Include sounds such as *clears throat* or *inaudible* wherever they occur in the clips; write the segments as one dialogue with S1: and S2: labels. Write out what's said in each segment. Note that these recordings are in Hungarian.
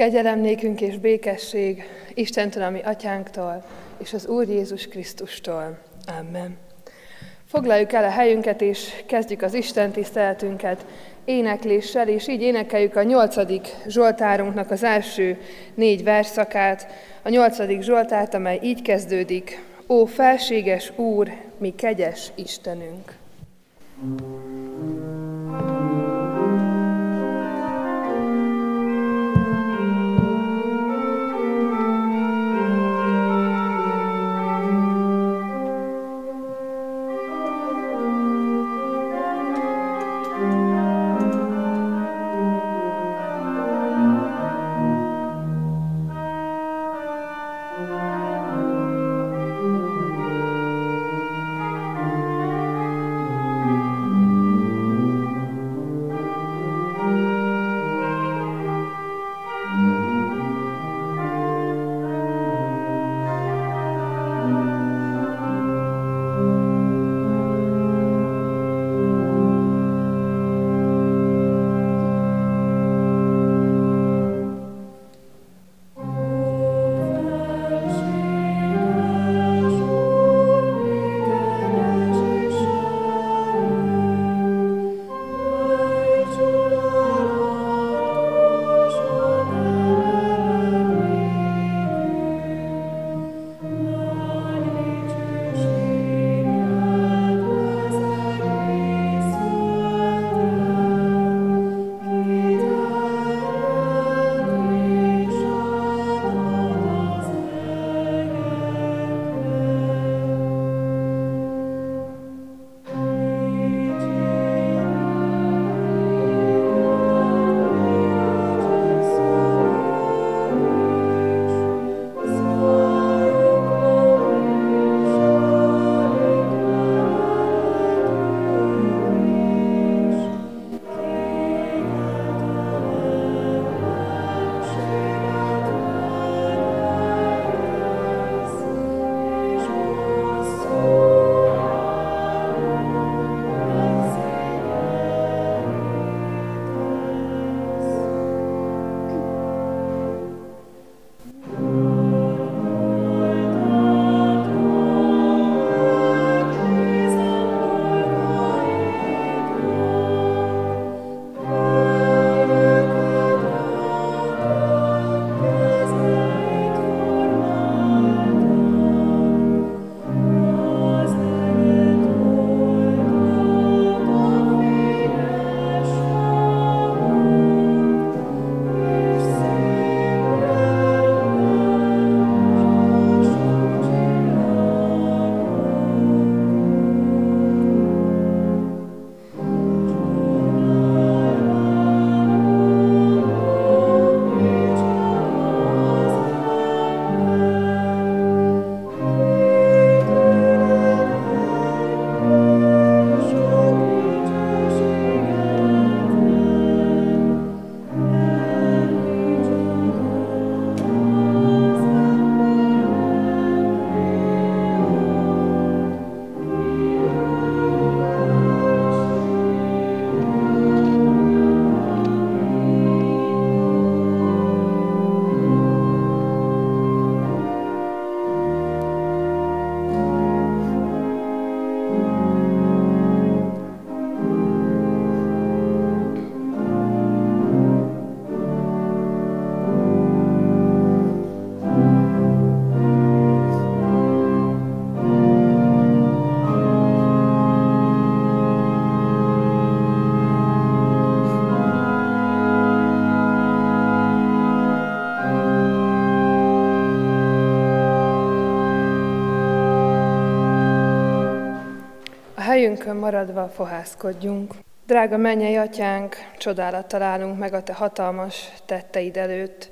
S1: Kegyelem nékünk és békesség Istentől, ami atyánktól, és az Úr Jézus Krisztustól. Amen. Foglaljuk el a helyünket, és kezdjük az Isten tiszteletünket énekléssel, és így énekeljük a nyolcadik Zsoltárunknak az első négy verszakát, a nyolcadik Zsoltárt, amely így kezdődik. Ó, felséges Úr, mi kegyes Istenünk! thank helyünkön maradva fohászkodjunk. Drága mennyei atyánk, csodálattal állunk meg a te hatalmas tetteid előtt,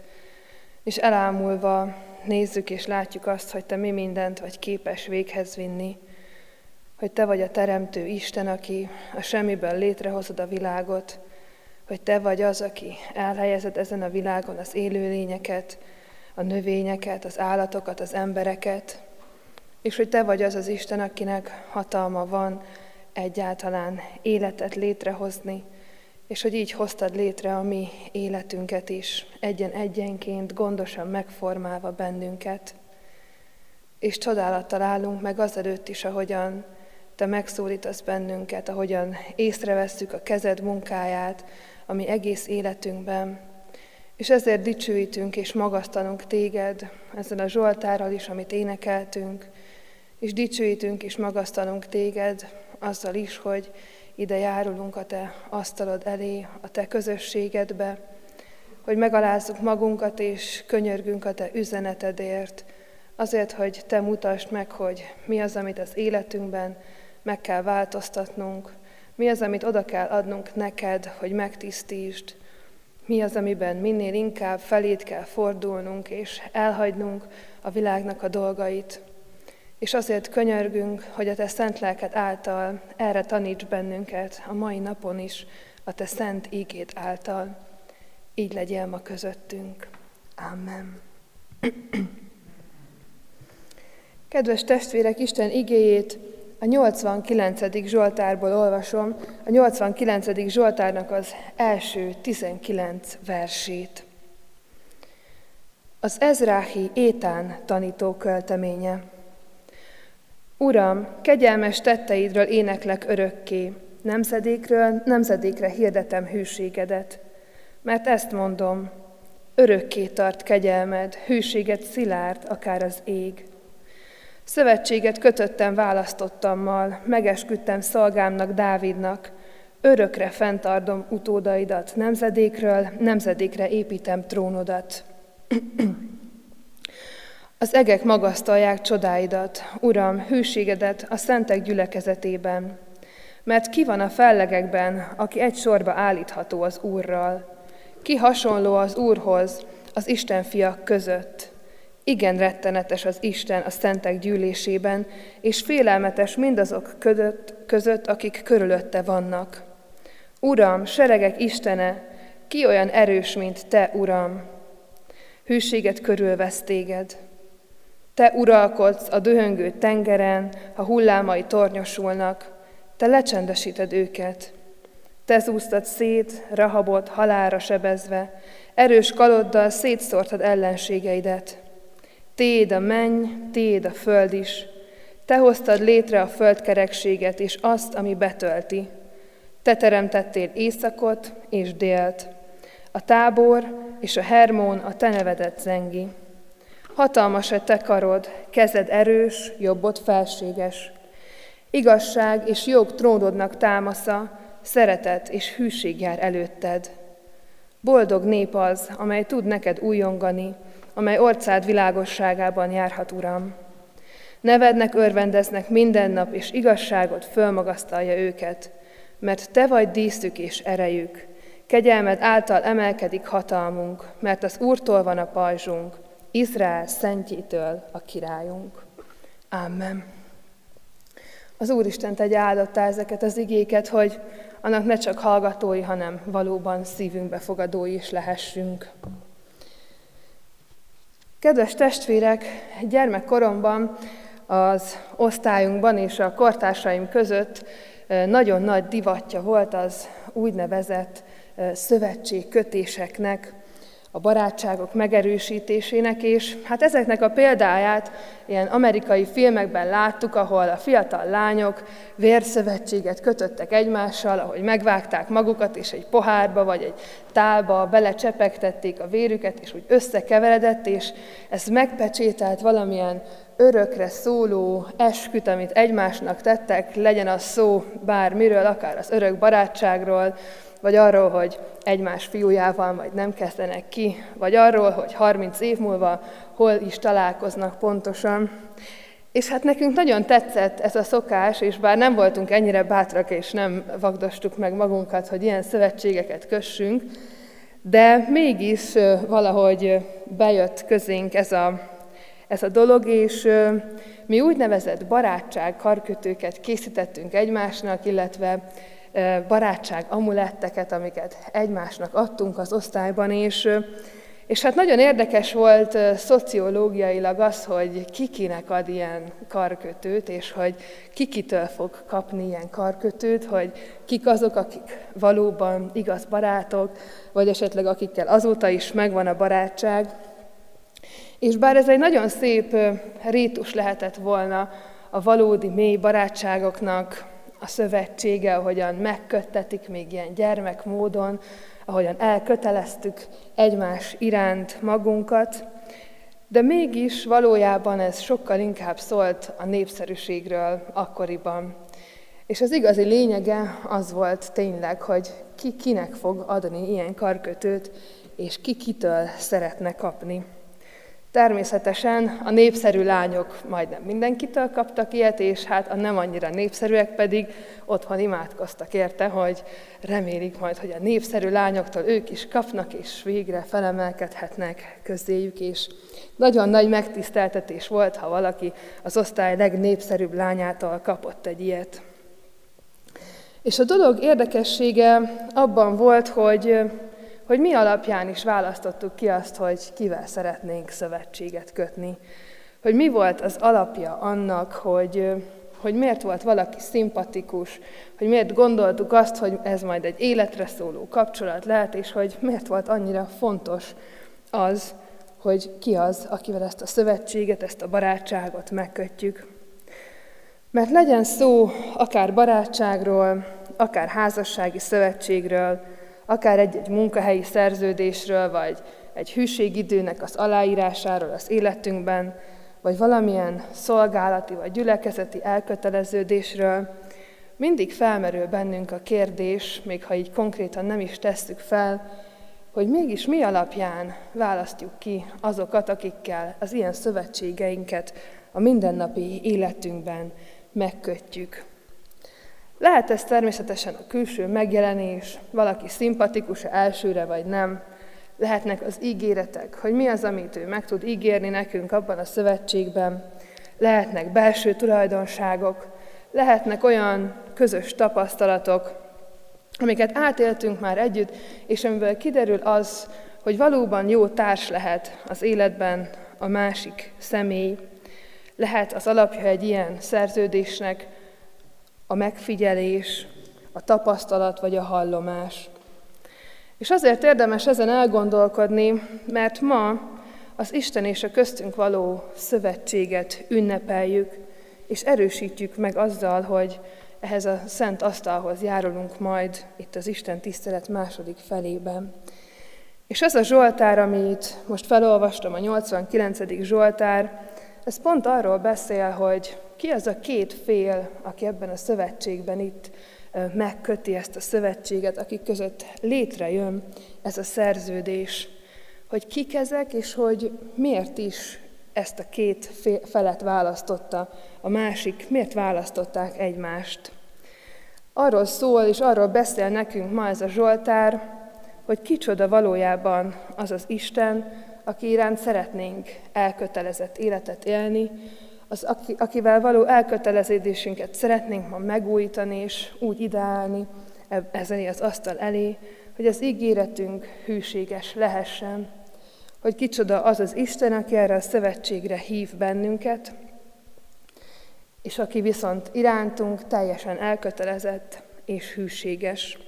S1: és elámulva nézzük és látjuk azt, hogy te mi mindent vagy képes véghez vinni, hogy te vagy a teremtő Isten, aki a semmiből létrehozod a világot, hogy te vagy az, aki elhelyezed ezen a világon az élőlényeket, a növényeket, az állatokat, az embereket, és hogy te vagy az az Isten, akinek hatalma van egyáltalán életet létrehozni, és hogy így hoztad létre a mi életünket is, egyen-egyenként, gondosan megformálva bennünket. És csodálattal állunk meg azelőtt is, ahogyan Te megszólítasz bennünket, ahogyan észrevesszük a kezed munkáját, ami egész életünkben. És ezért dicsőítünk és magasztalunk Téged ezzel a Zsoltárral is, amit énekeltünk, és dicsőítünk és magasztalunk Téged azzal is, hogy ide járulunk a Te asztalod elé, a Te közösségedbe, hogy megalázzuk magunkat és könyörgünk a Te üzenetedért, azért, hogy Te mutasd meg, hogy mi az, amit az életünkben meg kell változtatnunk, mi az, amit oda kell adnunk neked, hogy megtisztítsd, mi az, amiben minél inkább felét kell fordulnunk és elhagynunk a világnak a dolgait. És azért könyörgünk, hogy a Te szent lelked által erre taníts bennünket a mai napon is, a Te szent ígét által. Így legyél ma közöttünk. Amen. *clears throat* Kedves testvérek, Isten igéjét a 89. Zsoltárból olvasom, a 89. Zsoltárnak az első 19 versét. Az Ezráhi Étán tanító költeménye. Uram, kegyelmes tetteidről éneklek örökké, nemzedékről nemzedékre hirdetem hűségedet. Mert ezt mondom, örökké tart kegyelmed, hűséget szilárd, akár az ég. Szövetséget kötöttem választottammal, megesküdtem szolgámnak, Dávidnak, örökre fenntartom utódaidat, nemzedékről nemzedékre építem trónodat. *clears throat* Az egek magasztalják csodáidat, Uram, hűségedet a szentek gyülekezetében. Mert ki van a fellegekben, aki egy sorba állítható az Úrral? Ki hasonló az Úrhoz, az Isten fiak között? Igen rettenetes az Isten a szentek gyűlésében, és félelmetes mindazok között, között, akik körülötte vannak. Uram, seregek Istene, ki olyan erős, mint Te, Uram? Hűséget körülvesz téged. Te uralkodsz a dühöngő tengeren, ha hullámai tornyosulnak, te lecsendesíted őket. Te zúztad szét Rahabot halára sebezve, erős kaloddal szétszórtad ellenségeidet. Téd a menny, téd a föld is. Te hoztad létre a földkerekséget és azt, ami betölti. Te teremtettél éjszakot és délt. A tábor és a Hermón a te nevedet zengi. Hatalmas a te karod, kezed erős, jobbod felséges. Igazság és jog trónodnak támasza, szeretet és hűség jár előtted. Boldog nép az, amely tud neked újongani, amely orcád világosságában járhat, Uram. Nevednek, örvendeznek minden nap, és igazságot fölmagasztalja őket, mert Te vagy díszük és erejük. Kegyelmed által emelkedik hatalmunk, mert az Úrtól van a pajzsunk, Izrael szentjétől a királyunk. Amen. Az Úristen tegye áldottá ezeket az igéket, hogy annak ne csak hallgatói, hanem valóban szívünkbe fogadói is lehessünk. Kedves testvérek, gyermekkoromban az osztályunkban és a kortársaim között nagyon nagy divatja volt az úgynevezett szövetségkötéseknek, a barátságok megerősítésének, és hát ezeknek a példáját ilyen amerikai filmekben láttuk, ahol a fiatal lányok vérszövetséget kötöttek egymással, ahogy megvágták magukat, és egy pohárba vagy egy tálba belecsepegtették a vérüket, és úgy összekeveredett, és ez megpecsételt valamilyen örökre szóló esküt, amit egymásnak tettek, legyen az szó bármiről, akár az örök barátságról, vagy arról, hogy egymás fiújával majd nem kezdenek ki, vagy arról, hogy 30 év múlva hol is találkoznak pontosan. És hát nekünk nagyon tetszett ez a szokás, és bár nem voltunk ennyire bátrak, és nem vagdostuk meg magunkat, hogy ilyen szövetségeket kössünk, de mégis valahogy bejött közénk ez a, ez a dolog, és mi úgynevezett barátság karkötőket készítettünk egymásnak, illetve barátság amuletteket, amiket egymásnak adtunk az osztályban, és, És hát nagyon érdekes volt szociológiailag az, hogy kikinek ad ilyen karkötőt, és hogy kikitől fog kapni ilyen karkötőt, hogy kik azok, akik valóban igaz barátok, vagy esetleg akikkel azóta is megvan a barátság. És bár ez egy nagyon szép rétus lehetett volna a valódi mély barátságoknak a szövetsége, ahogyan megköttetik még ilyen gyermek módon, ahogyan elköteleztük egymás iránt magunkat, de mégis valójában ez sokkal inkább szólt a népszerűségről akkoriban. És az igazi lényege az volt tényleg, hogy ki kinek fog adni ilyen karkötőt, és ki kitől szeretne kapni. Természetesen a népszerű lányok majdnem mindenkitől kaptak ilyet, és hát a nem annyira népszerűek pedig otthon imádkoztak érte, hogy remélik majd, hogy a népszerű lányoktól ők is kapnak, és végre felemelkedhetnek közéjük, és nagyon nagy megtiszteltetés volt, ha valaki az osztály legnépszerűbb lányától kapott egy ilyet. És a dolog érdekessége abban volt, hogy hogy mi alapján is választottuk ki azt, hogy kivel szeretnénk szövetséget kötni. Hogy mi volt az alapja annak, hogy, hogy miért volt valaki szimpatikus, hogy miért gondoltuk azt, hogy ez majd egy életre szóló kapcsolat lehet, és hogy miért volt annyira fontos az, hogy ki az, akivel ezt a szövetséget, ezt a barátságot megkötjük. Mert legyen szó akár barátságról, akár házassági szövetségről, akár egy-egy munkahelyi szerződésről, vagy egy hűségidőnek az aláírásáról az életünkben, vagy valamilyen szolgálati vagy gyülekezeti elköteleződésről, mindig felmerül bennünk a kérdés, még ha így konkrétan nem is tesszük fel, hogy mégis mi alapján választjuk ki azokat, akikkel az ilyen szövetségeinket a mindennapi életünkben megkötjük. Lehet ez természetesen a külső megjelenés, valaki szimpatikus elsőre vagy nem, lehetnek az ígéretek, hogy mi az, amit ő meg tud ígérni nekünk abban a szövetségben, lehetnek belső tulajdonságok, lehetnek olyan közös tapasztalatok, amiket átéltünk már együtt, és amiből kiderül az, hogy valóban jó társ lehet az életben a másik személy. Lehet az alapja egy ilyen szerződésnek, a megfigyelés, a tapasztalat vagy a hallomás. És azért érdemes ezen elgondolkodni, mert ma az Isten és a köztünk való szövetséget ünnepeljük, és erősítjük meg azzal, hogy ehhez a szent asztalhoz járulunk majd itt az Isten tisztelet második felében. És ez a Zsoltár, amit most felolvastam, a 89. Zsoltár, ez pont arról beszél, hogy ki az a két fél, aki ebben a szövetségben itt megköti ezt a szövetséget, akik között létrejön ez a szerződés, hogy kik ezek, és hogy miért is ezt a két felet választotta a másik, miért választották egymást. Arról szól, és arról beszél nekünk ma ez a Zsoltár, hogy kicsoda valójában az az Isten, aki iránt szeretnénk elkötelezett életet élni, az, akivel való elköteleződésünket szeretnénk ma megújítani, és úgy ideálni ezen az asztal elé, hogy az ígéretünk hűséges lehessen, hogy kicsoda az az Isten, aki erre a szövetségre hív bennünket, és aki viszont irántunk teljesen elkötelezett és hűséges.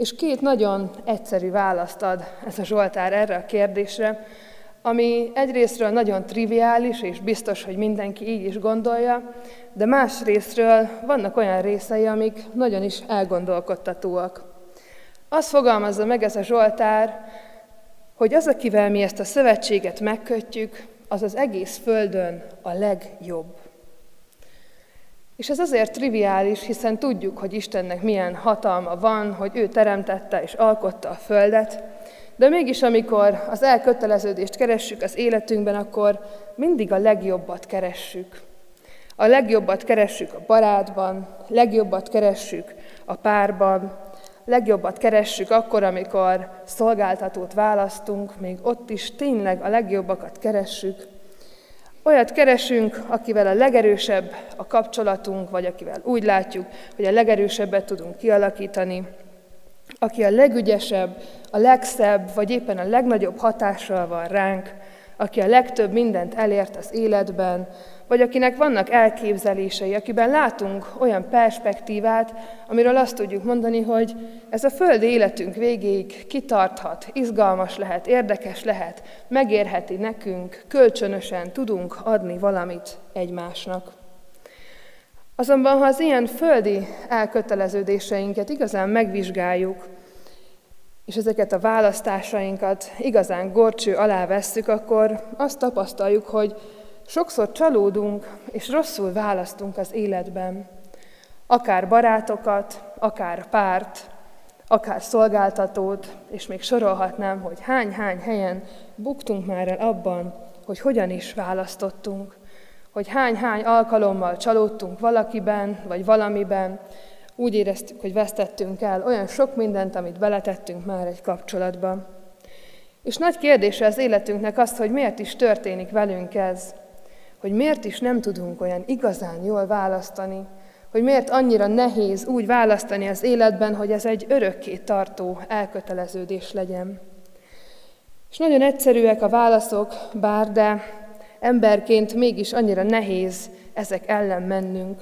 S1: És két nagyon egyszerű választ ad ez a Zsoltár erre a kérdésre, ami egyrésztről nagyon triviális, és biztos, hogy mindenki így is gondolja, de más részről vannak olyan részei, amik nagyon is elgondolkodtatóak. Azt fogalmazza meg ez a Zsoltár, hogy az, akivel mi ezt a szövetséget megkötjük, az az egész Földön a legjobb. És ez azért triviális, hiszen tudjuk, hogy Istennek milyen hatalma van, hogy ő teremtette és alkotta a Földet, de mégis, amikor az elköteleződést keressük az életünkben, akkor mindig a legjobbat keressük. A legjobbat keressük a barátban, legjobbat keressük a párban, legjobbat keressük akkor, amikor szolgáltatót választunk, még ott is tényleg a legjobbakat keressük. Olyat keresünk, akivel a legerősebb a kapcsolatunk, vagy akivel úgy látjuk, hogy a legerősebbet tudunk kialakítani, aki a legügyesebb, a legszebb, vagy éppen a legnagyobb hatással van ránk, aki a legtöbb mindent elért az életben, vagy akinek vannak elképzelései, akiben látunk olyan perspektívát, amiről azt tudjuk mondani, hogy ez a földi életünk végéig kitarthat, izgalmas lehet, érdekes lehet, megérheti nekünk, kölcsönösen tudunk adni valamit egymásnak. Azonban, ha az ilyen földi elköteleződéseinket igazán megvizsgáljuk, és ezeket a választásainkat igazán gorcső alá vesszük, akkor azt tapasztaljuk, hogy sokszor csalódunk, és rosszul választunk az életben. Akár barátokat, akár párt, akár szolgáltatót, és még sorolhatnám, hogy hány-hány helyen buktunk már el abban, hogy hogyan is választottunk, hogy hány-hány alkalommal csalódtunk valakiben, vagy valamiben, úgy éreztük, hogy vesztettünk el olyan sok mindent, amit beletettünk már egy kapcsolatba. És nagy kérdése az életünknek az, hogy miért is történik velünk ez, hogy miért is nem tudunk olyan igazán jól választani, hogy miért annyira nehéz úgy választani az életben, hogy ez egy örökké tartó elköteleződés legyen. És nagyon egyszerűek a válaszok, bár de emberként mégis annyira nehéz ezek ellen mennünk.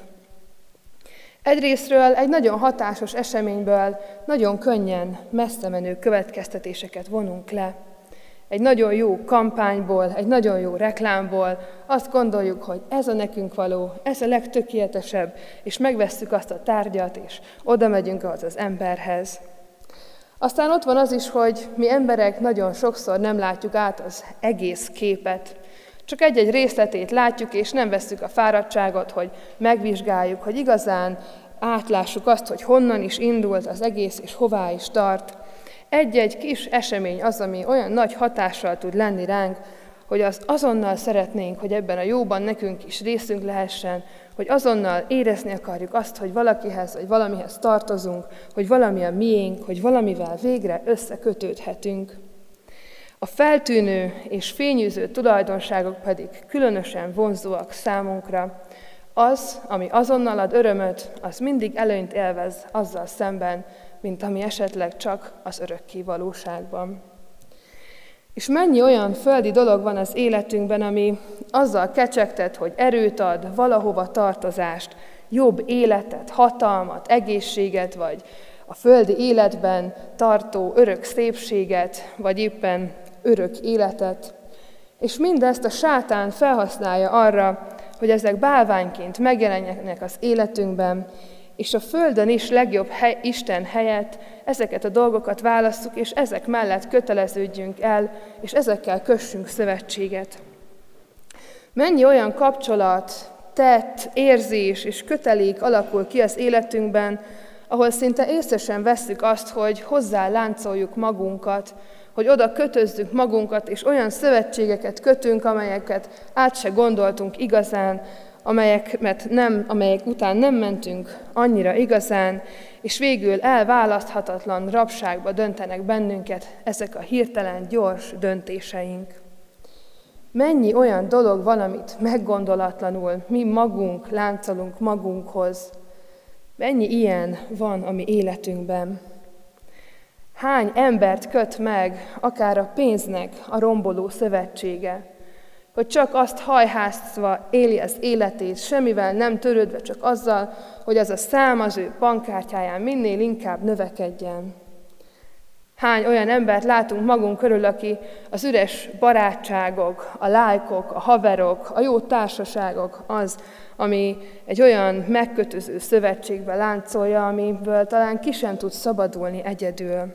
S1: Egyrésztről egy nagyon hatásos eseményből nagyon könnyen messze menő következtetéseket vonunk le. Egy nagyon jó kampányból, egy nagyon jó reklámból azt gondoljuk, hogy ez a nekünk való, ez a legtökéletesebb, és megvesszük azt a tárgyat, és oda megyünk az az emberhez. Aztán ott van az is, hogy mi emberek nagyon sokszor nem látjuk át az egész képet. Csak egy-egy részletét látjuk, és nem vesszük a fáradtságot, hogy megvizsgáljuk, hogy igazán átlássuk azt, hogy honnan is indult az egész, és hová is tart. Egy-egy kis esemény az, ami olyan nagy hatással tud lenni ránk, hogy azt azonnal szeretnénk, hogy ebben a jóban nekünk is részünk lehessen, hogy azonnal érezni akarjuk azt, hogy valakihez vagy valamihez tartozunk, hogy valami a miénk, hogy valamivel végre összekötődhetünk. A feltűnő és fényűző tulajdonságok pedig különösen vonzóak számunkra. Az, ami azonnal ad örömöt, az mindig előnyt élvez azzal szemben, mint ami esetleg csak az örökké valóságban. És mennyi olyan földi dolog van az életünkben, ami azzal kecsegtet, hogy erőt ad, valahova tartozást, jobb életet, hatalmat, egészséget, vagy a földi életben tartó örök szépséget, vagy éppen örök életet. És mindezt a sátán felhasználja arra, hogy ezek bálványként megjelenjenek az életünkben, és a Földön is legjobb hely, Isten helyett ezeket a dolgokat válasszuk, és ezek mellett köteleződjünk el, és ezekkel kössünk szövetséget. Mennyi olyan kapcsolat, tett, érzés és kötelék alakul ki az életünkben, ahol szinte észre sem vesszük azt, hogy hozzá láncoljuk magunkat, hogy oda kötözzük magunkat, és olyan szövetségeket kötünk, amelyeket át se gondoltunk igazán, amelyeket nem, amelyek után nem mentünk annyira igazán, és végül elválaszthatatlan rabságba döntenek bennünket ezek a hirtelen, gyors döntéseink. Mennyi olyan dolog van, amit meggondolatlanul mi magunk láncolunk magunkhoz. Mennyi ilyen van a mi életünkben. Hány embert köt meg akár a pénznek a romboló szövetsége, hogy csak azt hajházva éli az életét, semmivel nem törődve, csak azzal, hogy az a szám az ő bankkártyáján minél inkább növekedjen. Hány olyan embert látunk magunk körül, aki az üres barátságok, a lájkok, a haverok, a jó társaságok az, ami egy olyan megkötöző szövetségbe láncolja, amiből talán ki sem tud szabadulni egyedül.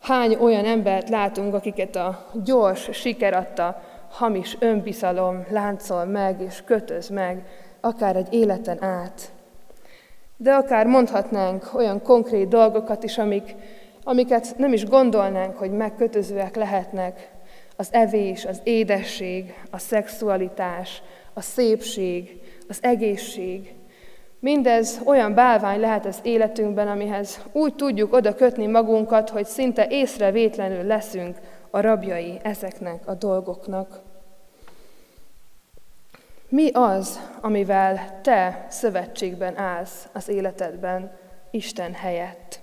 S1: Hány olyan embert látunk, akiket a gyors siker adta, hamis önbizalom láncol meg és kötöz meg, akár egy életen át. De akár mondhatnánk olyan konkrét dolgokat is, amik, amiket nem is gondolnánk, hogy megkötözőek lehetnek. Az evés, az édesség, a szexualitás, a szépség, az egészség, Mindez olyan bálvány lehet az életünkben, amihez úgy tudjuk oda kötni magunkat, hogy szinte észrevétlenül leszünk a rabjai ezeknek a dolgoknak. Mi az, amivel te szövetségben állsz az életedben Isten helyett?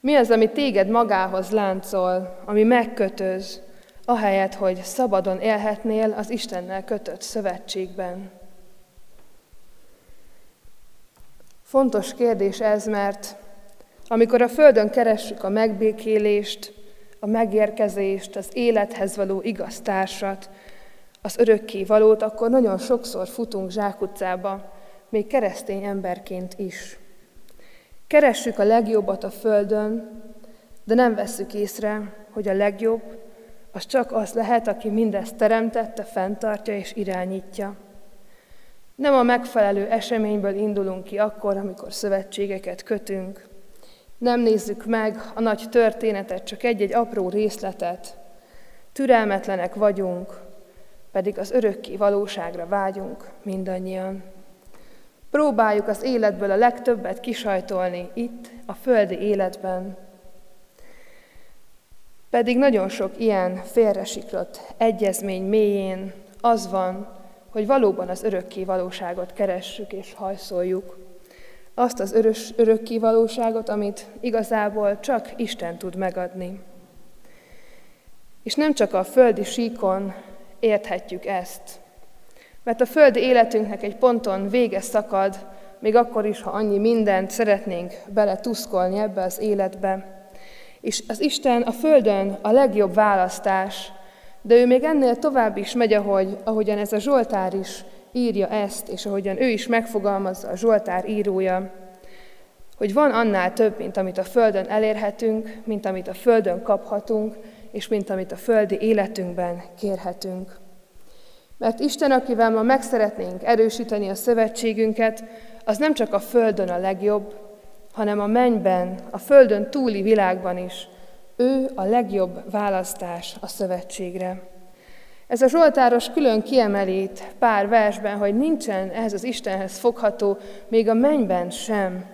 S1: Mi az, ami téged magához láncol, ami megkötöz, ahelyett, hogy szabadon élhetnél az Istennel kötött szövetségben? Fontos kérdés ez, mert amikor a Földön keressük a megbékélést, a megérkezést, az élethez való igaz társat, az örökké valót, akkor nagyon sokszor futunk zsákutcába, még keresztény emberként is. Keressük a legjobbat a Földön, de nem vesszük észre, hogy a legjobb az csak az lehet, aki mindezt teremtette, fenntartja és irányítja. Nem a megfelelő eseményből indulunk ki akkor, amikor szövetségeket kötünk. Nem nézzük meg a nagy történetet, csak egy-egy apró részletet. Türelmetlenek vagyunk, pedig az örökké valóságra vágyunk mindannyian. Próbáljuk az életből a legtöbbet kisajtolni itt, a földi életben. Pedig nagyon sok ilyen félresiklott egyezmény mélyén az van, hogy valóban az örökké valóságot keressük és hajszoljuk. Azt az örös, örökké valóságot, amit igazából csak Isten tud megadni. És nem csak a földi síkon érthetjük ezt, mert a földi életünknek egy ponton vége szakad, még akkor is, ha annyi mindent szeretnénk bele tuszkolni ebbe az életbe. És az Isten a földön a legjobb választás, de ő még ennél tovább is megy, ahogy, ahogyan ez a Zsoltár is írja ezt, és ahogyan ő is megfogalmazza a Zsoltár írója, hogy van annál több, mint amit a Földön elérhetünk, mint amit a Földön kaphatunk, és mint amit a földi életünkben kérhetünk. Mert Isten, akivel ma meg szeretnénk erősíteni a szövetségünket, az nem csak a Földön a legjobb, hanem a mennyben, a Földön túli világban is. Ő a legjobb választás a szövetségre. Ez a Zsoltáros külön kiemelít pár versben, hogy nincsen ehhez az Istenhez fogható, még a mennyben sem.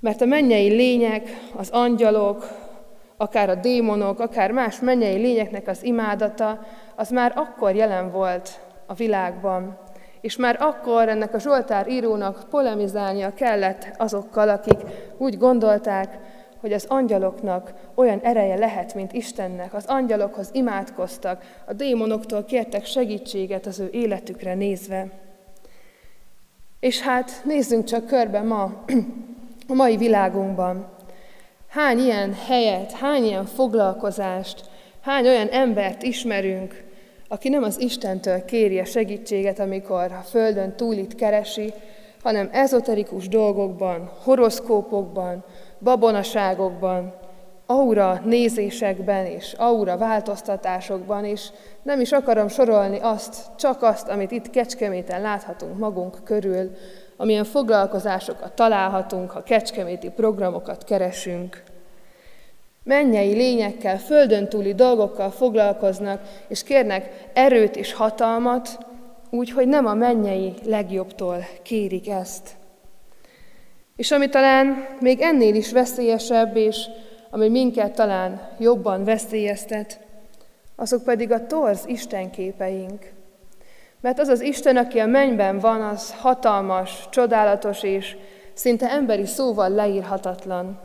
S1: Mert a mennyei lények, az angyalok, akár a démonok, akár más mennyei lényeknek az imádata, az már akkor jelen volt a világban. És már akkor ennek a Zsoltár írónak polemizálnia kellett azokkal, akik úgy gondolták, hogy az angyaloknak olyan ereje lehet, mint Istennek. Az angyalokhoz imádkoztak, a démonoktól kértek segítséget az ő életükre nézve. És hát nézzünk csak körbe ma, *clears throat* a mai világunkban. Hány ilyen helyet, hány ilyen foglalkozást, hány olyan embert ismerünk, aki nem az Istentől kéri a segítséget, amikor a Földön túlit keresi, hanem ezoterikus dolgokban, horoszkópokban, babonaságokban, aura nézésekben és aura változtatásokban, és nem is akarom sorolni azt, csak azt, amit itt Kecskeméten láthatunk magunk körül, amilyen foglalkozásokat találhatunk, ha kecskeméti programokat keresünk. Mennyei lényekkel, földön túli dolgokkal foglalkoznak, és kérnek erőt és hatalmat, úgy, hogy nem a mennyei legjobbtól kérik ezt. És ami talán még ennél is veszélyesebb, és ami minket talán jobban veszélyeztet, azok pedig a torz istenképeink. Mert az az Isten, aki a mennyben van, az hatalmas, csodálatos és szinte emberi szóval leírhatatlan.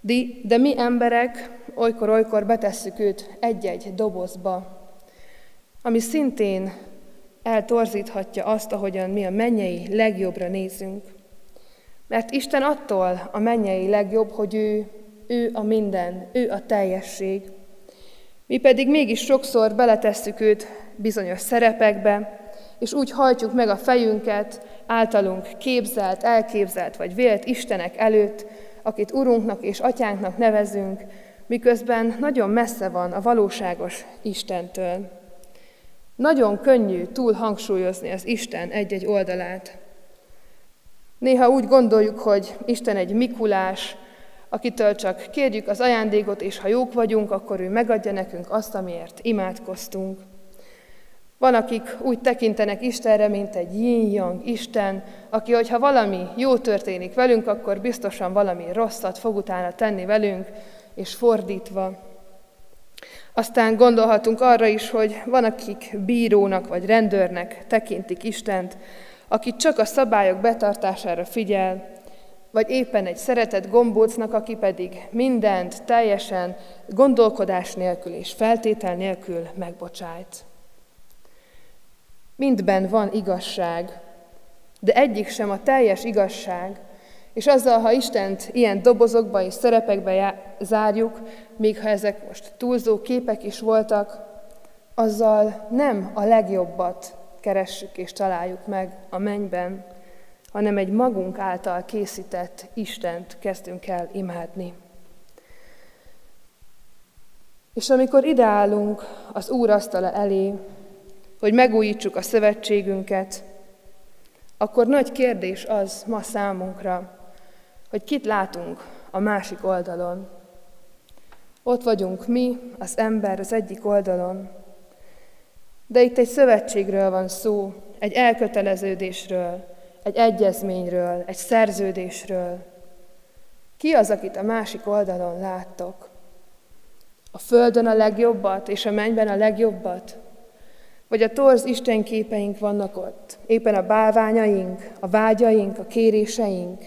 S1: De, de mi emberek olykor-olykor betesszük őt egy-egy dobozba, ami szintén eltorzíthatja azt, ahogyan mi a mennyei legjobbra nézünk. Mert Isten attól a mennyei legjobb, hogy ő, ő a minden, ő a teljesség. Mi pedig mégis sokszor beletesszük őt bizonyos szerepekbe, és úgy hajtjuk meg a fejünket általunk képzelt, elképzelt vagy vélt Istenek előtt, akit Urunknak és Atyánknak nevezünk, miközben nagyon messze van a valóságos Istentől. Nagyon könnyű túl hangsúlyozni az Isten egy-egy oldalát. Néha úgy gondoljuk, hogy Isten egy Mikulás, akitől csak kérjük az ajándékot, és ha jók vagyunk, akkor ő megadja nekünk azt, amiért imádkoztunk. Van, akik úgy tekintenek Istenre, mint egy yin Isten, aki, hogyha valami jó történik velünk, akkor biztosan valami rosszat fog utána tenni velünk, és fordítva. Aztán gondolhatunk arra is, hogy van, akik bírónak vagy rendőrnek tekintik Istent, aki csak a szabályok betartására figyel, vagy éppen egy szeretett gombócnak, aki pedig mindent teljesen gondolkodás nélkül és feltétel nélkül megbocsájt. Mindben van igazság, de egyik sem a teljes igazság, és azzal, ha Istent ilyen dobozokba és szerepekbe zárjuk, még ha ezek most túlzó képek is voltak, azzal nem a legjobbat keressük és találjuk meg a mennyben, hanem egy magunk által készített Istent kezdünk el imádni. És amikor ideálunk az Úr asztala elé, hogy megújítsuk a szövetségünket, akkor nagy kérdés az ma számunkra, hogy kit látunk a másik oldalon. Ott vagyunk mi, az ember az egyik oldalon, de itt egy szövetségről van szó, egy elköteleződésről, egy egyezményről, egy szerződésről. Ki az, akit a másik oldalon láttok? A földön a legjobbat, és a mennyben a legjobbat? Vagy a torz istenképeink vannak ott? Éppen a bálványaink, a vágyaink, a kéréseink?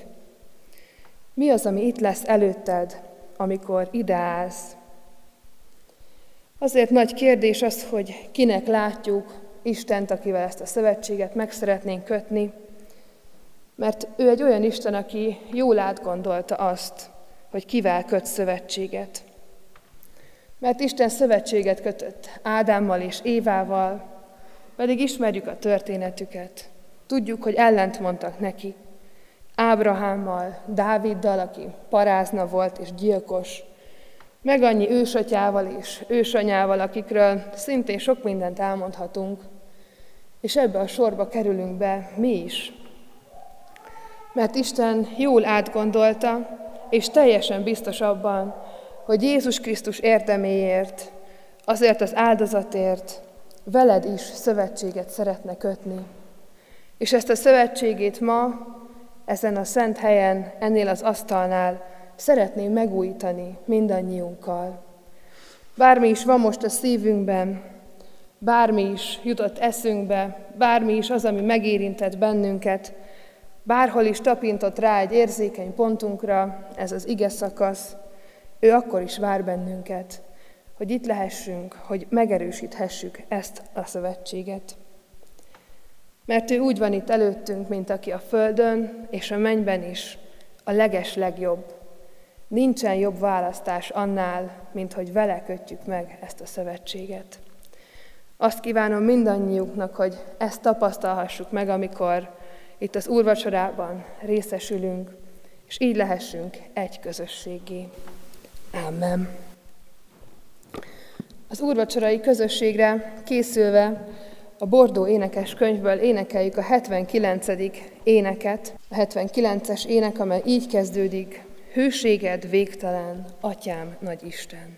S1: Mi az, ami itt lesz előtted, amikor ideálsz? Azért nagy kérdés az, hogy kinek látjuk Istent, akivel ezt a szövetséget meg szeretnénk kötni, mert ő egy olyan Isten, aki jól átgondolta azt, hogy kivel köt szövetséget. Mert Isten szövetséget kötött Ádámmal és Évával, pedig ismerjük a történetüket. Tudjuk, hogy ellent mondtak neki. Ábrahámmal, Dáviddal, aki parázna volt és gyilkos, meg annyi ősatyával és ősanyával, akikről szintén sok mindent elmondhatunk, és ebbe a sorba kerülünk be mi is. Mert Isten jól átgondolta, és teljesen biztos abban, hogy Jézus Krisztus érdeméért, azért az áldozatért veled is szövetséget szeretne kötni. És ezt a szövetségét ma, ezen a szent helyen, ennél az asztalnál szeretném megújítani mindannyiunkkal. Bármi is van most a szívünkben, bármi is jutott eszünkbe, bármi is az, ami megérintett bennünket, bárhol is tapintott rá egy érzékeny pontunkra ez az ige szakasz, ő akkor is vár bennünket, hogy itt lehessünk, hogy megerősíthessük ezt a szövetséget. Mert ő úgy van itt előttünk, mint aki a földön és a mennyben is a leges legjobb, Nincsen jobb választás annál, mint hogy vele kötjük meg ezt a szövetséget. Azt kívánom mindannyiuknak, hogy ezt tapasztalhassuk meg, amikor itt az úrvacsorában részesülünk, és így lehessünk egy közösségé. Amen. Az úrvacsorai közösségre készülve a Bordó énekes könyvből énekeljük a 79. éneket, a 79-es ének, amely így kezdődik, Hőséged végtelen, Atyám nagy Isten.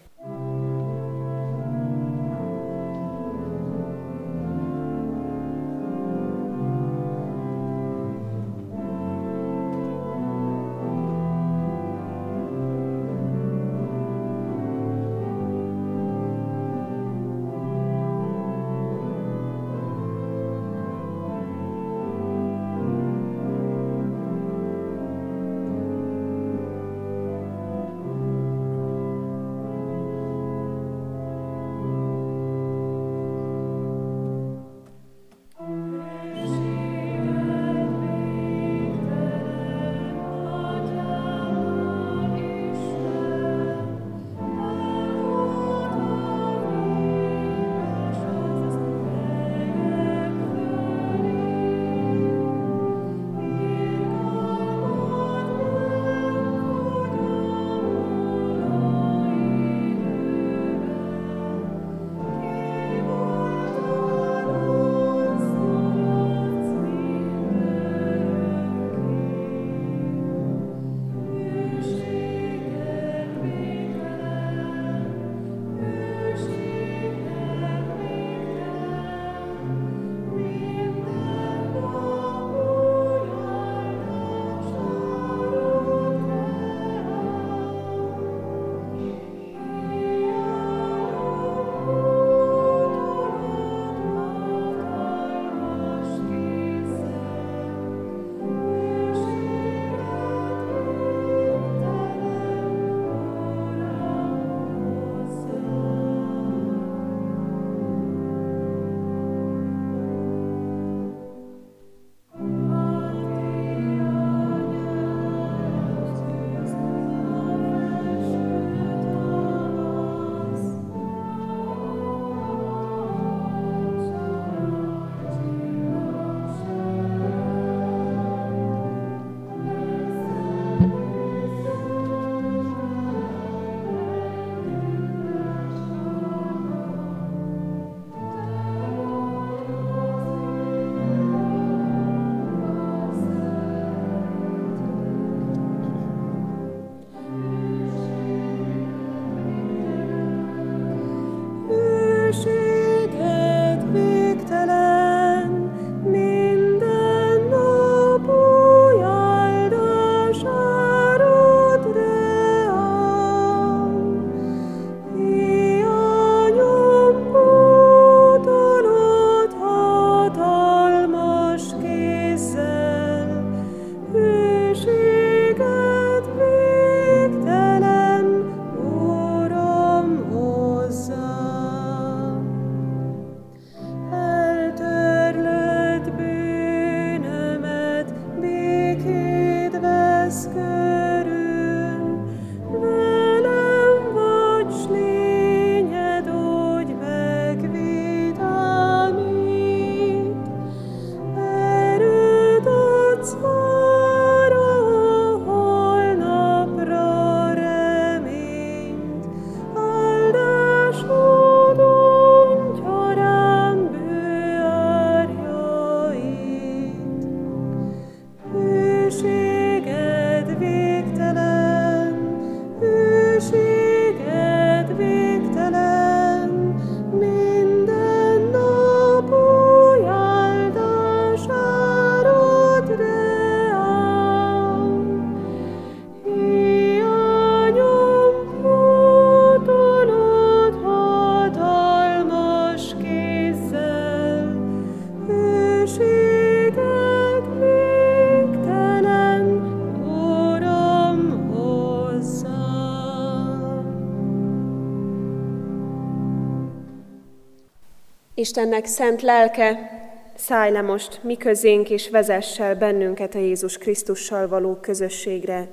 S2: Istennek szent lelke, szállj le most mi közénk, és vezessel bennünket a Jézus Krisztussal való közösségre.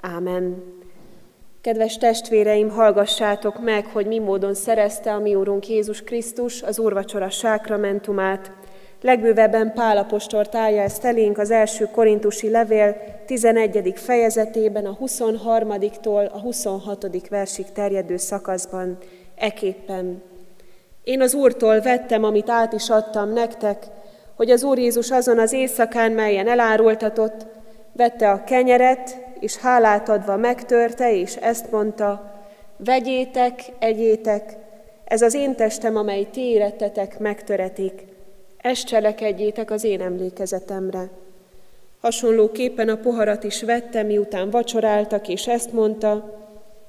S2: Ámen. Kedves testvéreim, hallgassátok meg, hogy mi módon szerezte a mi Úrunk Jézus Krisztus az úrvacsora sákramentumát. Legbővebben Pálapostort állja ezt elénk az első korintusi levél 11. fejezetében, a 23-tól a 26. versig terjedő szakaszban, eképpen. Én az Úrtól vettem, amit át is adtam nektek, hogy az Úr Jézus azon az éjszakán, melyen elárultatott, vette a kenyeret, és hálát adva megtörte, és ezt mondta, vegyétek, egyétek, ez az én testem, amely ti érettetek, megtöretik. Ezt cselekedjétek az én emlékezetemre. Hasonlóképpen a poharat is vettem, miután vacsoráltak, és ezt mondta,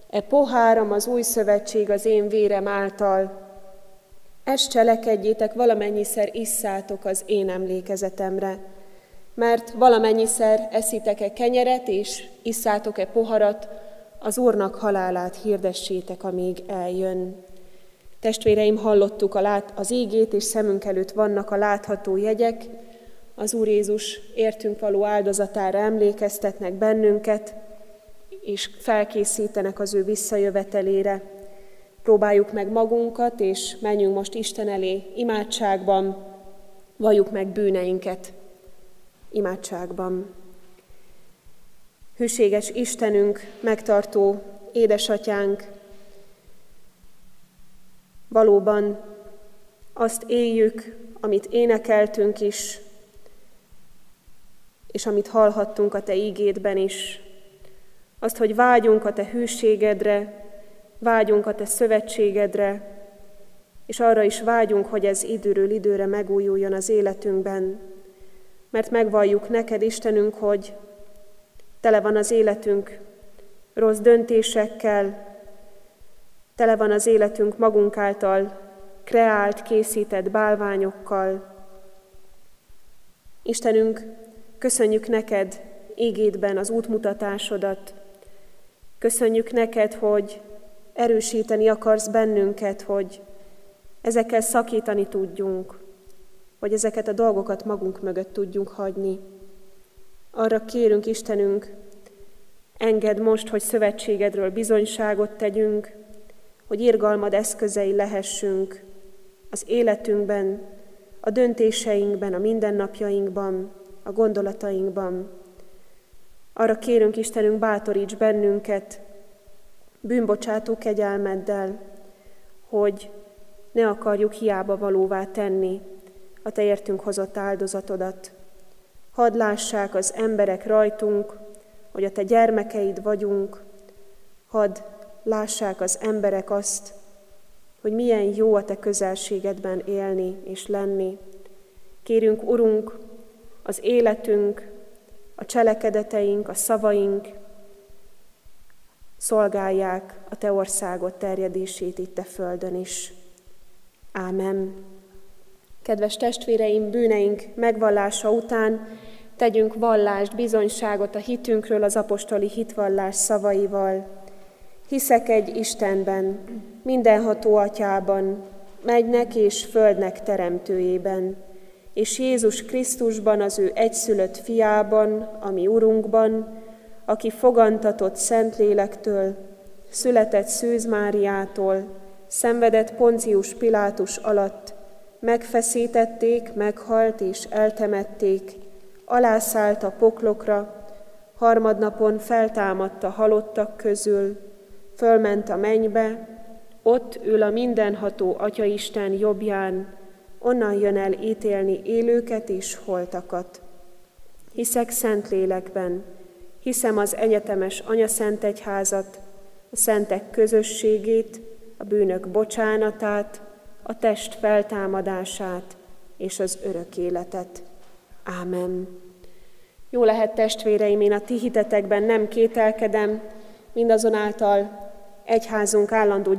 S2: e poháram az új szövetség az én vérem által, ezt cselekedjétek, valamennyiszer isszátok az én emlékezetemre. Mert valamennyiszer eszitek-e kenyeret, és isszátok-e poharat, az Úrnak halálát hirdessétek, amíg eljön. Testvéreim, hallottuk a lát, az ígét, és szemünk előtt vannak a látható jegyek. Az Úr Jézus értünk való áldozatára emlékeztetnek bennünket, és felkészítenek az ő visszajövetelére. Próbáljuk meg magunkat, és menjünk most Isten elé imádságban, valljuk meg bűneinket imádságban. Hűséges Istenünk, megtartó édesatyánk, valóban azt éljük, amit énekeltünk is, és amit hallhattunk a Te ígédben is, azt, hogy vágyunk a Te hűségedre, vágyunk a Te szövetségedre, és arra is vágyunk, hogy ez időről időre megújuljon az életünkben, mert megvalljuk neked, Istenünk, hogy tele van az életünk rossz döntésekkel, tele van az életünk magunk által kreált, készített bálványokkal. Istenünk, köszönjük neked égédben az útmutatásodat. Köszönjük neked, hogy erősíteni akarsz bennünket, hogy ezekkel szakítani tudjunk, hogy ezeket a dolgokat magunk mögött tudjunk hagyni. Arra kérünk, Istenünk, engedd most, hogy szövetségedről bizonyságot tegyünk, hogy irgalmad eszközei lehessünk az életünkben, a döntéseinkben, a mindennapjainkban, a gondolatainkban. Arra kérünk, Istenünk, bátoríts bennünket, bűnbocsátó kegyelmeddel, hogy ne akarjuk hiába valóvá tenni a Te értünk hozott áldozatodat. Hadd lássák az emberek rajtunk, hogy a Te gyermekeid vagyunk, hadd lássák az emberek azt, hogy milyen jó a Te közelségedben élni és lenni. Kérünk, Urunk, az életünk, a cselekedeteink, a szavaink, szolgálják a Te országot terjedését itt a földön is. Ámen. Kedves testvéreim, bűneink megvallása után tegyünk vallást, bizonyságot a hitünkről az apostoli hitvallás szavaival. Hiszek egy Istenben, mindenható atyában, megynek és földnek teremtőjében, és Jézus Krisztusban, az ő egyszülött fiában, ami Urunkban, aki fogantatott Szentlélektől, született Szűz Máriától, szenvedett Poncius Pilátus alatt, megfeszítették, meghalt és eltemették, alászállt a poklokra, harmadnapon feltámadt a halottak közül, fölment a mennybe, ott ül a mindenható Atyaisten jobbján, onnan jön el ítélni élőket és holtakat. Hiszek szent lélekben, hiszem az egyetemes Szent Egyházat, a szentek közösségét, a bűnök bocsánatát, a test feltámadását és az örök életet. Ámen. Jó lehet, testvéreim, én a ti hitetekben nem kételkedem, mindazonáltal egyházunk állandó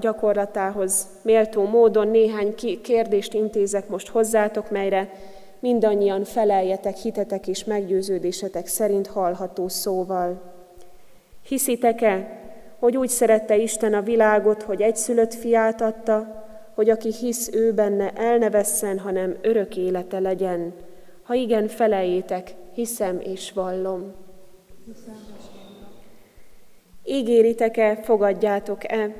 S2: gyakorlatához méltó módon néhány kérdést intézek most hozzátok, melyre mindannyian feleljetek hitetek és meggyőződésetek szerint hallható szóval. Hiszitek-e, hogy úgy szerette Isten a világot, hogy egyszülött fiát adta, hogy aki hisz ő benne, el ne vesszen, hanem örök élete legyen. Ha igen, felejétek, hiszem és vallom. Ígéritek-e, fogadjátok-e,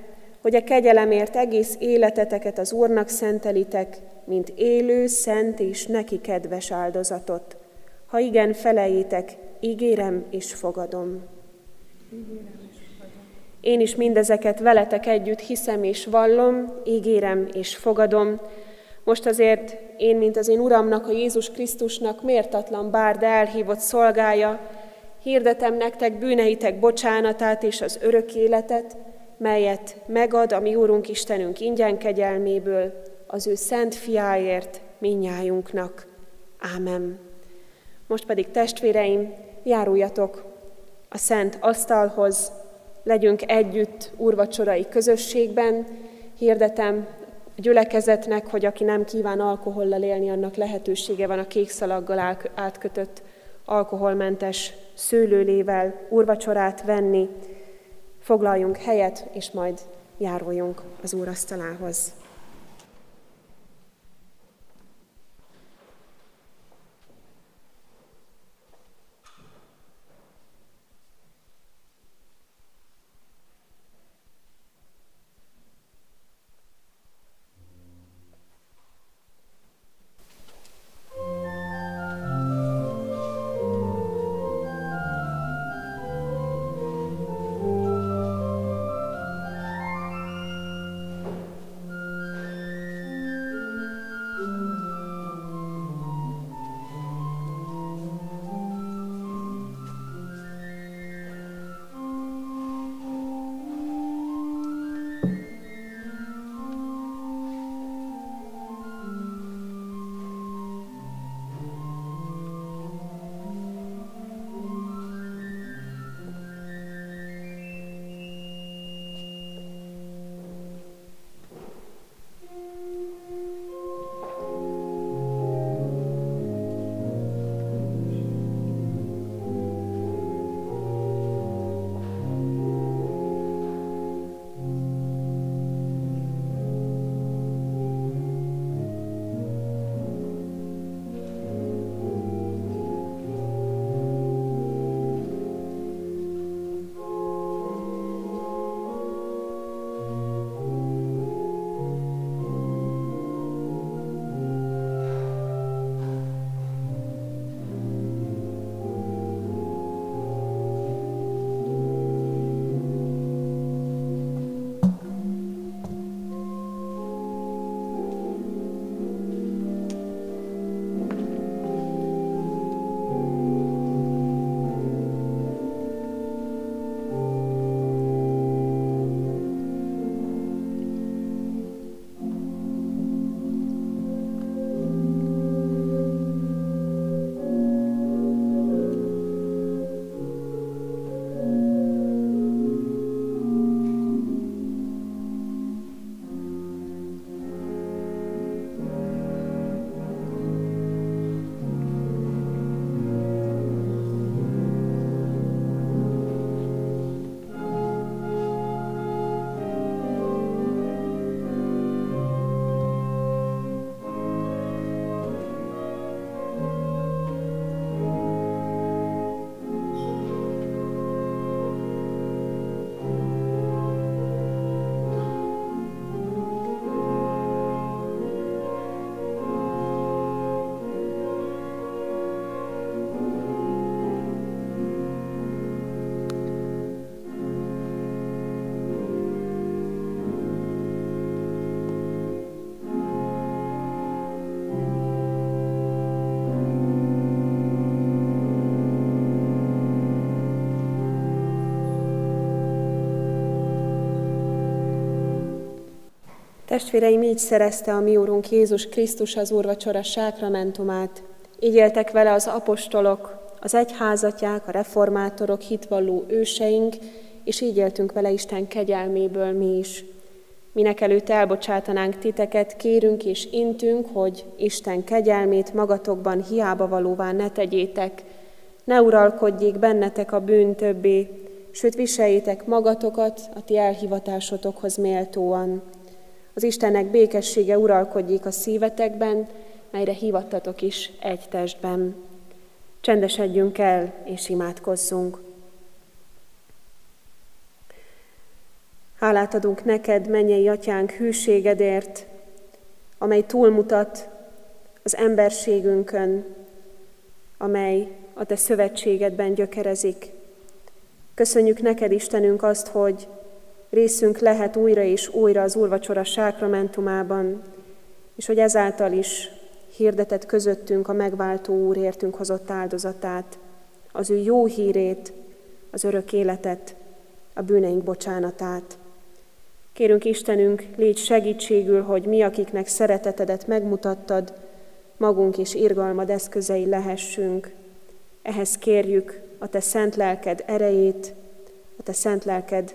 S2: hogy a kegyelemért egész életeteket az Úrnak szentelitek, mint élő, szent és neki kedves áldozatot. Ha igen, felejétek, ígérem és fogadom. Én is mindezeket veletek együtt hiszem és vallom, ígérem és fogadom. Most azért én, mint az én Uramnak, a Jézus Krisztusnak mértatlan bár, de elhívott szolgája, hirdetem nektek bűneitek bocsánatát és az örök életet, melyet megad a mi Úrunk Istenünk ingyen kegyelméből, az ő szent fiáért minnyájunknak. Ámen. Most pedig testvéreim, járuljatok a szent asztalhoz, legyünk együtt úrvacsorai közösségben, hirdetem a gyülekezetnek, hogy aki nem kíván alkohollal élni, annak lehetősége van a kék szalaggal átkötött alkoholmentes szőlőlével úrvacsorát venni. Foglaljunk helyet, és majd járuljunk az úrasztalához. Testvéreim, így szerezte a mi Úrunk Jézus Krisztus az úrvacsora sákramentumát. Így éltek vele az apostolok, az egyházatják, a reformátorok, hitvalló őseink, és így éltünk vele Isten kegyelméből mi is. Minek előtt elbocsátanánk titeket, kérünk és intünk, hogy Isten kegyelmét magatokban hiába valóvá ne tegyétek, ne uralkodjék bennetek a bűn többé, sőt viseljétek magatokat a ti elhivatásotokhoz méltóan Az Istennek békessége uralkodjék a szívetekben, melyre hívattatok is egy testben. Csendesedjünk el és imádkozzunk. Hálát adunk neked, mennyei atyánk, hűségedért, amely túlmutat az emberségünkön, amely a te szövetségedben gyökerezik. Köszönjük neked, Istenünk, azt, hogy részünk lehet újra és újra az úrvacsora sákramentumában, és hogy ezáltal is hirdetett közöttünk a megváltó Úr értünk hozott áldozatát, az ő jó hírét, az örök életet, a bűneink bocsánatát. Kérünk Istenünk, légy segítségül, hogy mi, akiknek szeretetedet megmutattad, magunk és irgalmad eszközei lehessünk. Ehhez kérjük a Te szent lelked erejét, a Te szent lelked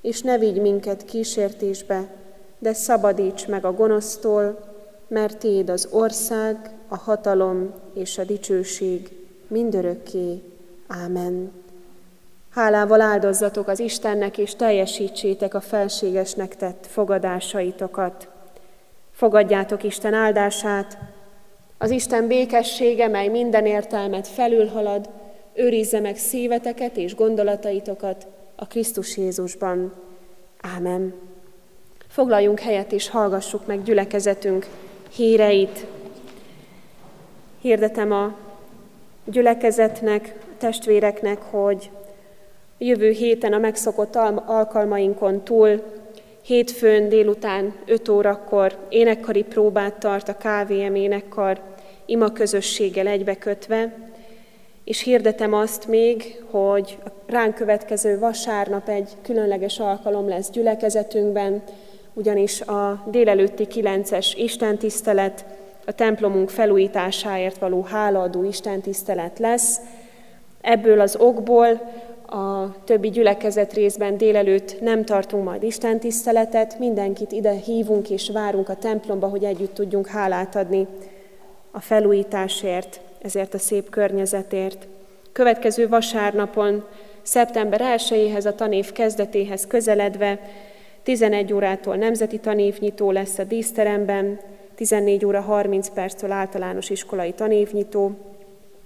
S2: és ne vigy minket kísértésbe, de szabadíts meg a gonosztól, mert Téd az ország, a hatalom és a dicsőség mindörökké. Ámen. Hálával áldozzatok az Istennek, és teljesítsétek a felségesnek tett fogadásaitokat. Fogadjátok Isten áldását, az Isten békessége, mely minden értelmet felülhalad, őrizze meg szíveteket és gondolataitokat a Krisztus Jézusban. Ámen. Foglaljunk helyet és hallgassuk meg gyülekezetünk híreit. Hirdetem a gyülekezetnek, a testvéreknek, hogy jövő héten a megszokott alkalmainkon túl hétfőn délután 5 órakor énekkari próbát tart a KVM énekkar ima közösséggel egybekötve, és hirdetem azt még, hogy ránk következő vasárnap egy különleges alkalom lesz gyülekezetünkben, ugyanis a délelőtti 9-es istentisztelet, a templomunk felújításáért való hálaadó istentisztelet lesz. Ebből az okból a többi gyülekezet részben délelőtt nem tartunk majd istentiszteletet, mindenkit ide hívunk és várunk a templomba, hogy együtt tudjunk hálát adni a felújításért, ezért a szép környezetért. Következő vasárnapon, szeptember 1-éhez, a tanév kezdetéhez közeledve, 11 órától nemzeti tanévnyitó lesz a díszteremben, 14 óra 30 perctől általános iskolai tanévnyitó,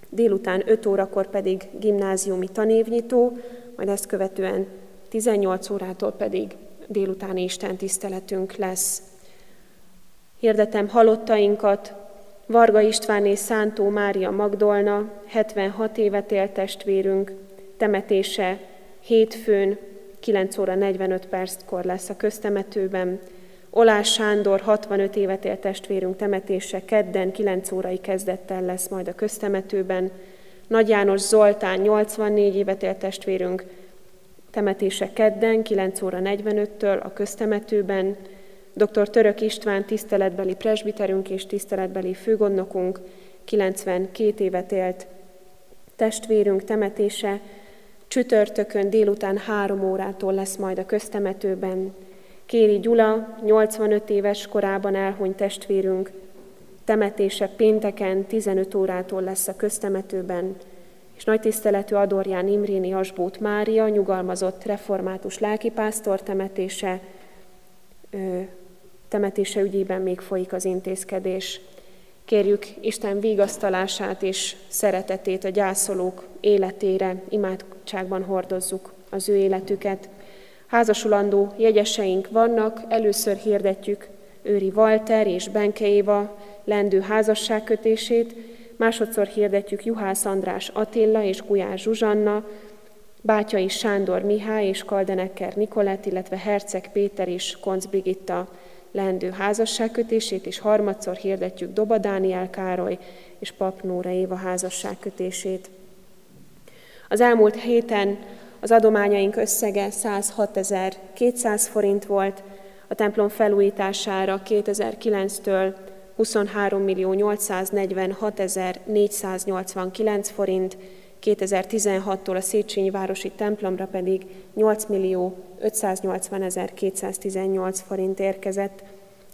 S2: délután 5 órakor pedig gimnáziumi tanévnyitó, majd ezt követően 18 órától pedig délutáni Isten tiszteletünk lesz. Hirdetem halottainkat, Varga István és Szántó Mária Magdolna, 76 évet élt testvérünk, temetése hétfőn 9 óra 45 perckor lesz a köztemetőben, Olás Sándor 65 évet élt testvérünk temetése kedden 9 órai kezdettel lesz majd a köztemetőben. Nagy János Zoltán 84 évet élt testvérünk temetése kedden 9 óra 45-től a köztemetőben. Dr. Török István tiszteletbeli presbiterünk és tiszteletbeli főgondnokunk 92 évet élt testvérünk temetése csütörtökön délután három órától lesz majd a köztemetőben. Kéri Gyula, 85 éves korában elhunyt testvérünk, temetése pénteken 15 órától lesz a köztemetőben, és nagy tiszteletű Adorján Imréni Asbót Mária, nyugalmazott református lelkipásztor temetése, temetése ügyében még folyik az intézkedés. Kérjük Isten vigasztalását és szeretetét a gyászolók életére, imádságban hordozzuk az ő életüket. Házasulandó jegyeseink vannak, először hirdetjük Őri Walter és Benke Éva lendő házasságkötését, másodszor hirdetjük Juhász András Attila és Gulyás Zsuzsanna, Bátyai Sándor Mihály és Kaldenekker Nikolett, illetve Herceg Péter és Konc Brigitta lendő házasságkötését, és harmadszor hirdetjük Doba Dániel Károly és Pap Nóra Éva házasságkötését. Az elmúlt héten az adományaink összege 106.200 forint volt, a templom felújítására 2009-től 23 millió 846 489 forint, 2016-tól a Széchenyi Városi templomra pedig 8 millió 580 218 forint érkezett.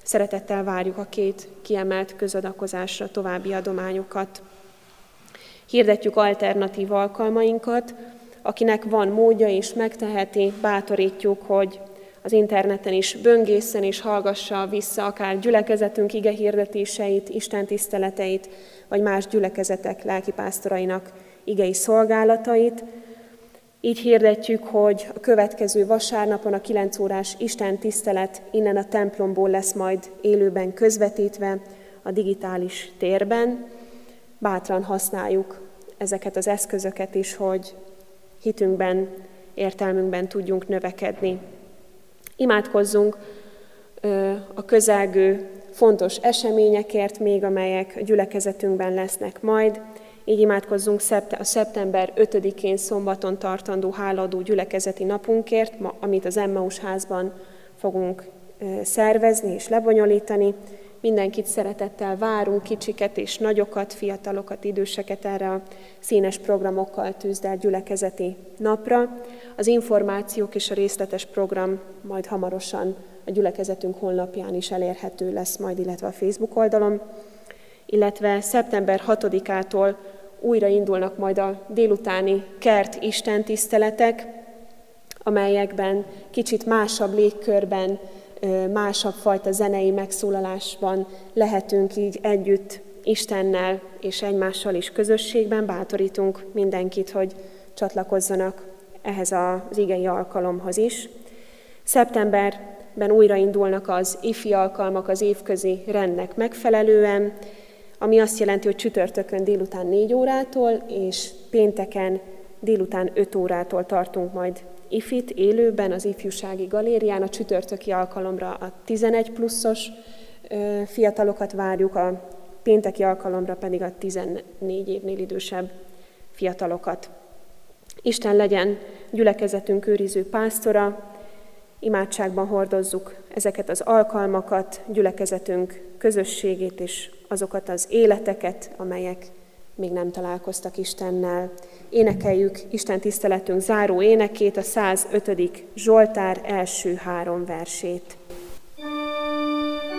S2: Szeretettel várjuk a két kiemelt közadakozásra további adományokat. Hirdetjük alternatív alkalmainkat, akinek van módja és megteheti, bátorítjuk, hogy az interneten is böngészen és hallgassa vissza akár gyülekezetünk ige hirdetéseit, Isten tiszteleteit, vagy más gyülekezetek lelkipásztorainak igei szolgálatait. Így hirdetjük, hogy a következő vasárnapon a 9 órás Isten tisztelet innen a templomból lesz majd élőben közvetítve a digitális térben. Bátran használjuk ezeket az eszközöket is, hogy hitünkben, értelmünkben tudjunk növekedni. Imádkozzunk a közelgő fontos eseményekért még, amelyek gyülekezetünkben lesznek majd. Így imádkozzunk a szeptember 5-én szombaton tartandó háladó gyülekezeti napunkért, amit az Emmaus házban fogunk szervezni és lebonyolítani. Mindenkit szeretettel várunk, kicsiket és nagyokat, fiatalokat, időseket erre a színes programokkal tűzdelt gyülekezeti napra. Az információk és a részletes program majd hamarosan a gyülekezetünk honlapján is elérhető lesz majd, illetve a Facebook oldalon. Illetve szeptember 6-ától újra indulnak majd a délutáni kert istentiszteletek, amelyekben kicsit másabb légkörben másabb fajta zenei megszólalásban lehetünk így együtt Istennel és egymással is közösségben. Bátorítunk mindenkit, hogy csatlakozzanak ehhez az igei alkalomhoz is. Szeptemberben újraindulnak az ifi alkalmak az évközi rendnek megfelelően, ami azt jelenti, hogy csütörtökön délután 4 órától, és pénteken délután 5 órától tartunk majd ifit élőben az ifjúsági galérián, a csütörtöki alkalomra a 11 pluszos fiatalokat várjuk, a pénteki alkalomra pedig a 14 évnél idősebb fiatalokat. Isten legyen gyülekezetünk őriző pásztora, imádságban hordozzuk ezeket az alkalmakat, gyülekezetünk közösségét és azokat az életeket, amelyek még nem találkoztak Istennel. Énekeljük Isten tiszteletünk záró énekét, a 105. Zsoltár első három versét. thank you